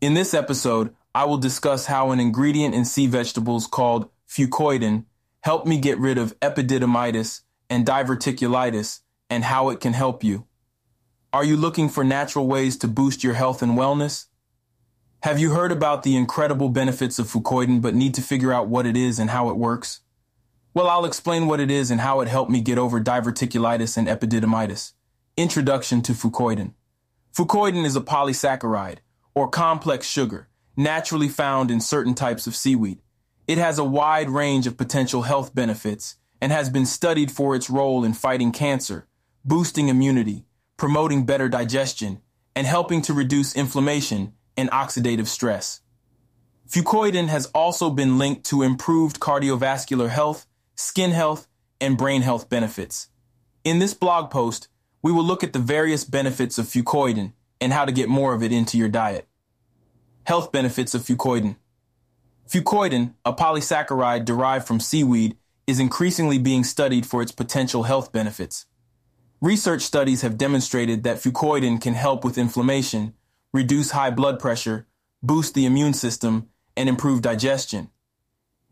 In this episode, I will discuss how an ingredient in sea vegetables called fucoidan helped me get rid of epididymitis and diverticulitis and how it can help you. Are you looking for natural ways to boost your health and wellness? Have you heard about the incredible benefits of fucoidan but need to figure out what it is and how it works? Well, I'll explain what it is and how it helped me get over diverticulitis and epididymitis. Introduction to fucoidan. Fucoidan is a polysaccharide, or complex sugar, naturally found in certain types of seaweed. It has a wide range of potential health benefits and has been studied for its role in fighting cancer, boosting immunity, promoting better digestion, and helping to reduce inflammation and oxidative stress. Fucoidan has also been linked to improved cardiovascular health skin health, and brain health benefits. In this blog post, we will look at the various benefits of fucoidan and how to get more of it into your diet. Health benefits of fucoidan. Fucoidan, a polysaccharide derived from seaweed, is increasingly being studied for its potential health benefits. Research studies have demonstrated that fucoidan can help with inflammation, reduce high blood pressure, boost the immune system, and improve digestion.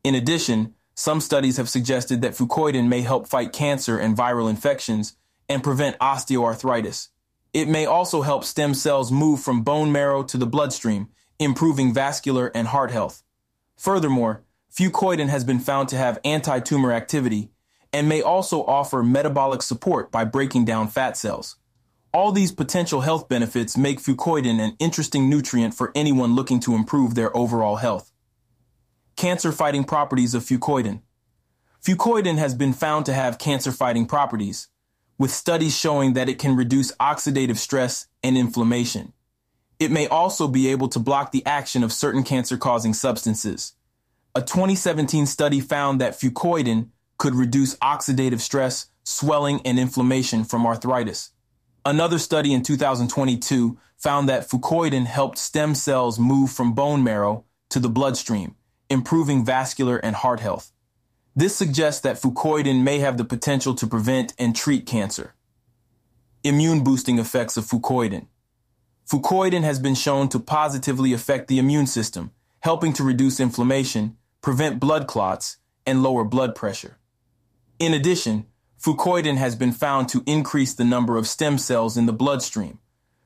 In addition, some studies have suggested that fucoidan may help fight cancer and viral infections and prevent osteoarthritis. It may also help stem cells move from bone marrow to the bloodstream, improving vascular and heart health. Furthermore, fucoidan has been found to have anti-tumor activity and may also offer metabolic support by breaking down fat cells. All these potential health benefits make fucoidan an interesting nutrient for anyone looking to improve their overall health cancer-fighting properties of fucoidan. Fucoidan has been found to have cancer-fighting properties, with studies showing that it can reduce oxidative stress and inflammation. It may also be able to block the action of certain cancer-causing substances. A 2017 study found that fucoidan could reduce oxidative stress, swelling, and inflammation from arthritis. Another study in 2022 found that fucoidan helped stem cells move from bone marrow to the bloodstream, improving vascular and heart health. This suggests that fucoidan may have the potential to prevent and treat cancer. Immune boosting effects of fucoidan. Fucoidan has been shown to positively affect the immune system, helping to reduce inflammation, prevent blood clots, and lower blood pressure. In addition, fucoidan has been found to increase the number of stem cells in the bloodstream,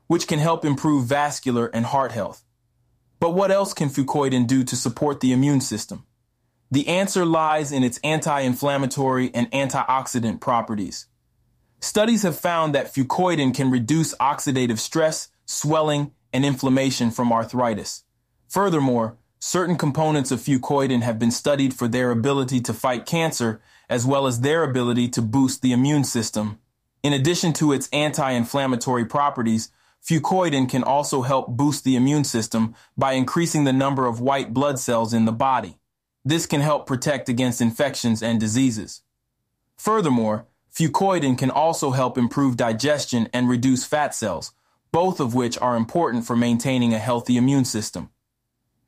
which can help improve vascular and heart health. But what else can fucoidan do to support the immune system? The answer lies in its anti-inflammatory and antioxidant properties. Studies have found that fucoidan can reduce oxidative stress, swelling, and inflammation from arthritis. Furthermore, certain components of fucoidan have been studied for their ability to fight cancer as well as their ability to boost the immune system. In addition to its anti-inflammatory properties, Fucoidan can also help boost the immune system by increasing the number of white blood cells in the body. This can help protect against infections and diseases. Furthermore, fucoidan can also help improve digestion and reduce fat cells, both of which are important for maintaining a healthy immune system.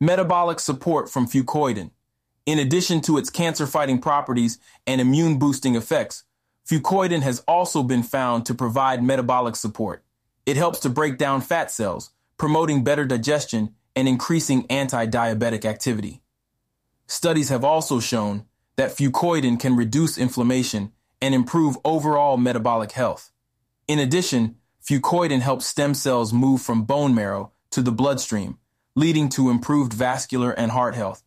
Metabolic support from fucoidan. In addition to its cancer-fighting properties and immune-boosting effects, fucoidan has also been found to provide metabolic support. It helps to break down fat cells, promoting better digestion and increasing anti-diabetic activity. Studies have also shown that fucoidan can reduce inflammation and improve overall metabolic health. In addition, fucoidan helps stem cells move from bone marrow to the bloodstream, leading to improved vascular and heart health.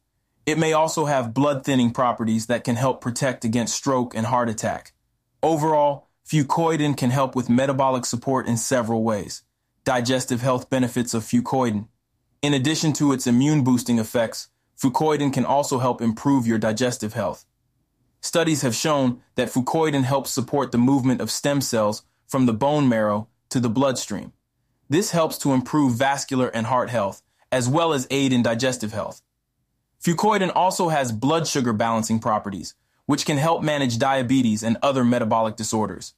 It may also have blood thinning properties that can help protect against stroke and heart attack. Overall, Fucoidan can help with metabolic support in several ways. Digestive health benefits of fucoidan. In addition to its immune boosting effects, fucoidan can also help improve your digestive health. Studies have shown that fucoidan helps support the movement of stem cells from the bone marrow to the bloodstream. This helps to improve vascular and heart health, as well as aid in digestive health. Fucoidan also has blood sugar balancing properties, which can help manage diabetes and other metabolic disorders.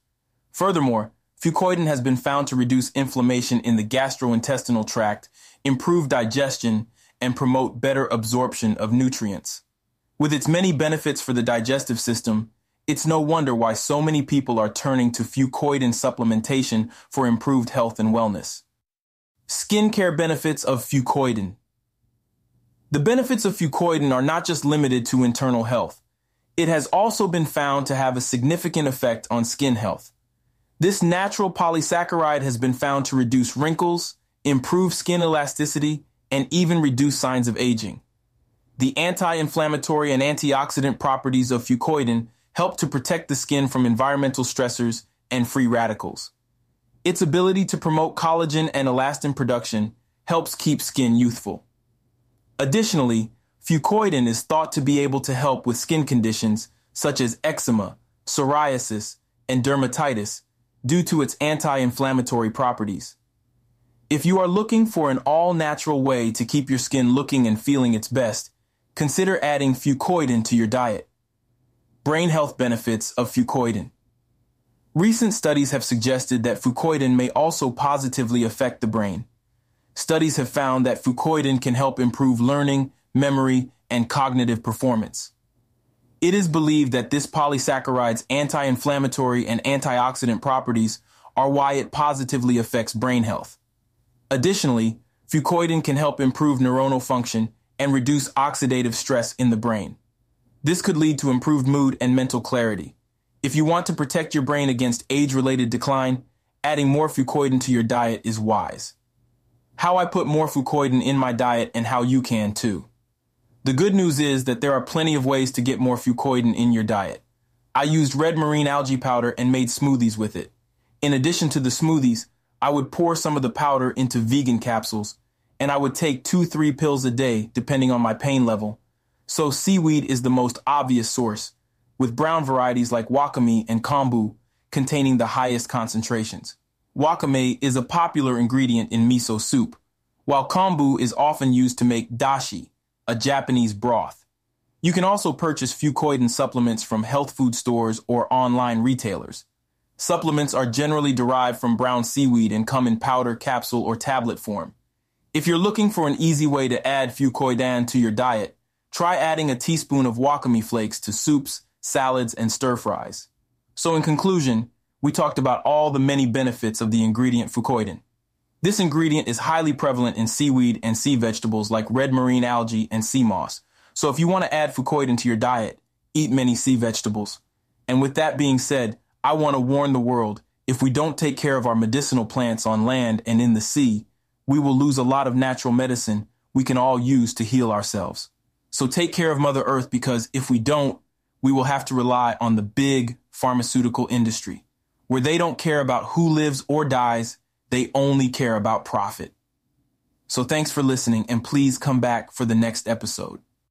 Furthermore, fucoidan has been found to reduce inflammation in the gastrointestinal tract, improve digestion, and promote better absorption of nutrients. With its many benefits for the digestive system, it's no wonder why so many people are turning to fucoidan supplementation for improved health and wellness. Skincare benefits of fucoidan. The benefits of fucoidan are not just limited to internal health. It has also been found to have a significant effect on skin health. This natural polysaccharide has been found to reduce wrinkles, improve skin elasticity, and even reduce signs of aging. The anti-inflammatory and antioxidant properties of fucoidan help to protect the skin from environmental stressors and free radicals. Its ability to promote collagen and elastin production helps keep skin youthful. Additionally, fucoidan is thought to be able to help with skin conditions such as eczema, psoriasis, and dermatitis due to its anti-inflammatory properties. If you are looking for an all-natural way to keep your skin looking and feeling its best, consider adding fucoidan to your diet. Brain health benefits of fucoidan. Recent studies have suggested that fucoidan may also positively affect the brain. Studies have found that fucoidan can help improve learning, memory, and cognitive performance. It is believed that this polysaccharide's anti-inflammatory and antioxidant properties are why it positively affects brain health. Additionally, fucoidan can help improve neuronal function and reduce oxidative stress in the brain. This could lead to improved mood and mental clarity. If you want to protect your brain against age-related decline, adding more fucoidan to your diet is wise. How I put more fucoidan in my diet and how you can too. The good news is that there are plenty of ways to get more fucoidan in your diet. I used red marine algae powder and made smoothies with it. In addition to the smoothies, I would pour some of the powder into vegan capsules, and I would take two, three pills a day, depending on my pain level. So seaweed is the most obvious source, with brown varieties like wakame and kombu containing the highest concentrations. Wakame is a popular ingredient in miso soup, while kombu is often used to make dashi, a Japanese broth. You can also purchase fucoidan supplements from health food stores or online retailers. Supplements are generally derived from brown seaweed and come in powder, capsule, or tablet form. If you're looking for an easy way to add fucoidan to your diet, try adding a teaspoon of wakame flakes to soups, salads, and stir fries. So in conclusion, we talked about all the many benefits of the ingredient fucoidan. This ingredient is highly prevalent in seaweed and sea vegetables like red marine algae and sea moss. So if you want to add fucoidan to your diet, eat many sea vegetables. And with that being said, I want to warn the world, if we don't take care of our medicinal plants on land and in the sea, we will lose a lot of natural medicine we can all use to heal ourselves. So take care of Mother Earth because if we don't, we will have to rely on the big pharmaceutical industry, where they don't care about who lives or dies, they only care about profit. So thanks for listening and please come back for the next episode.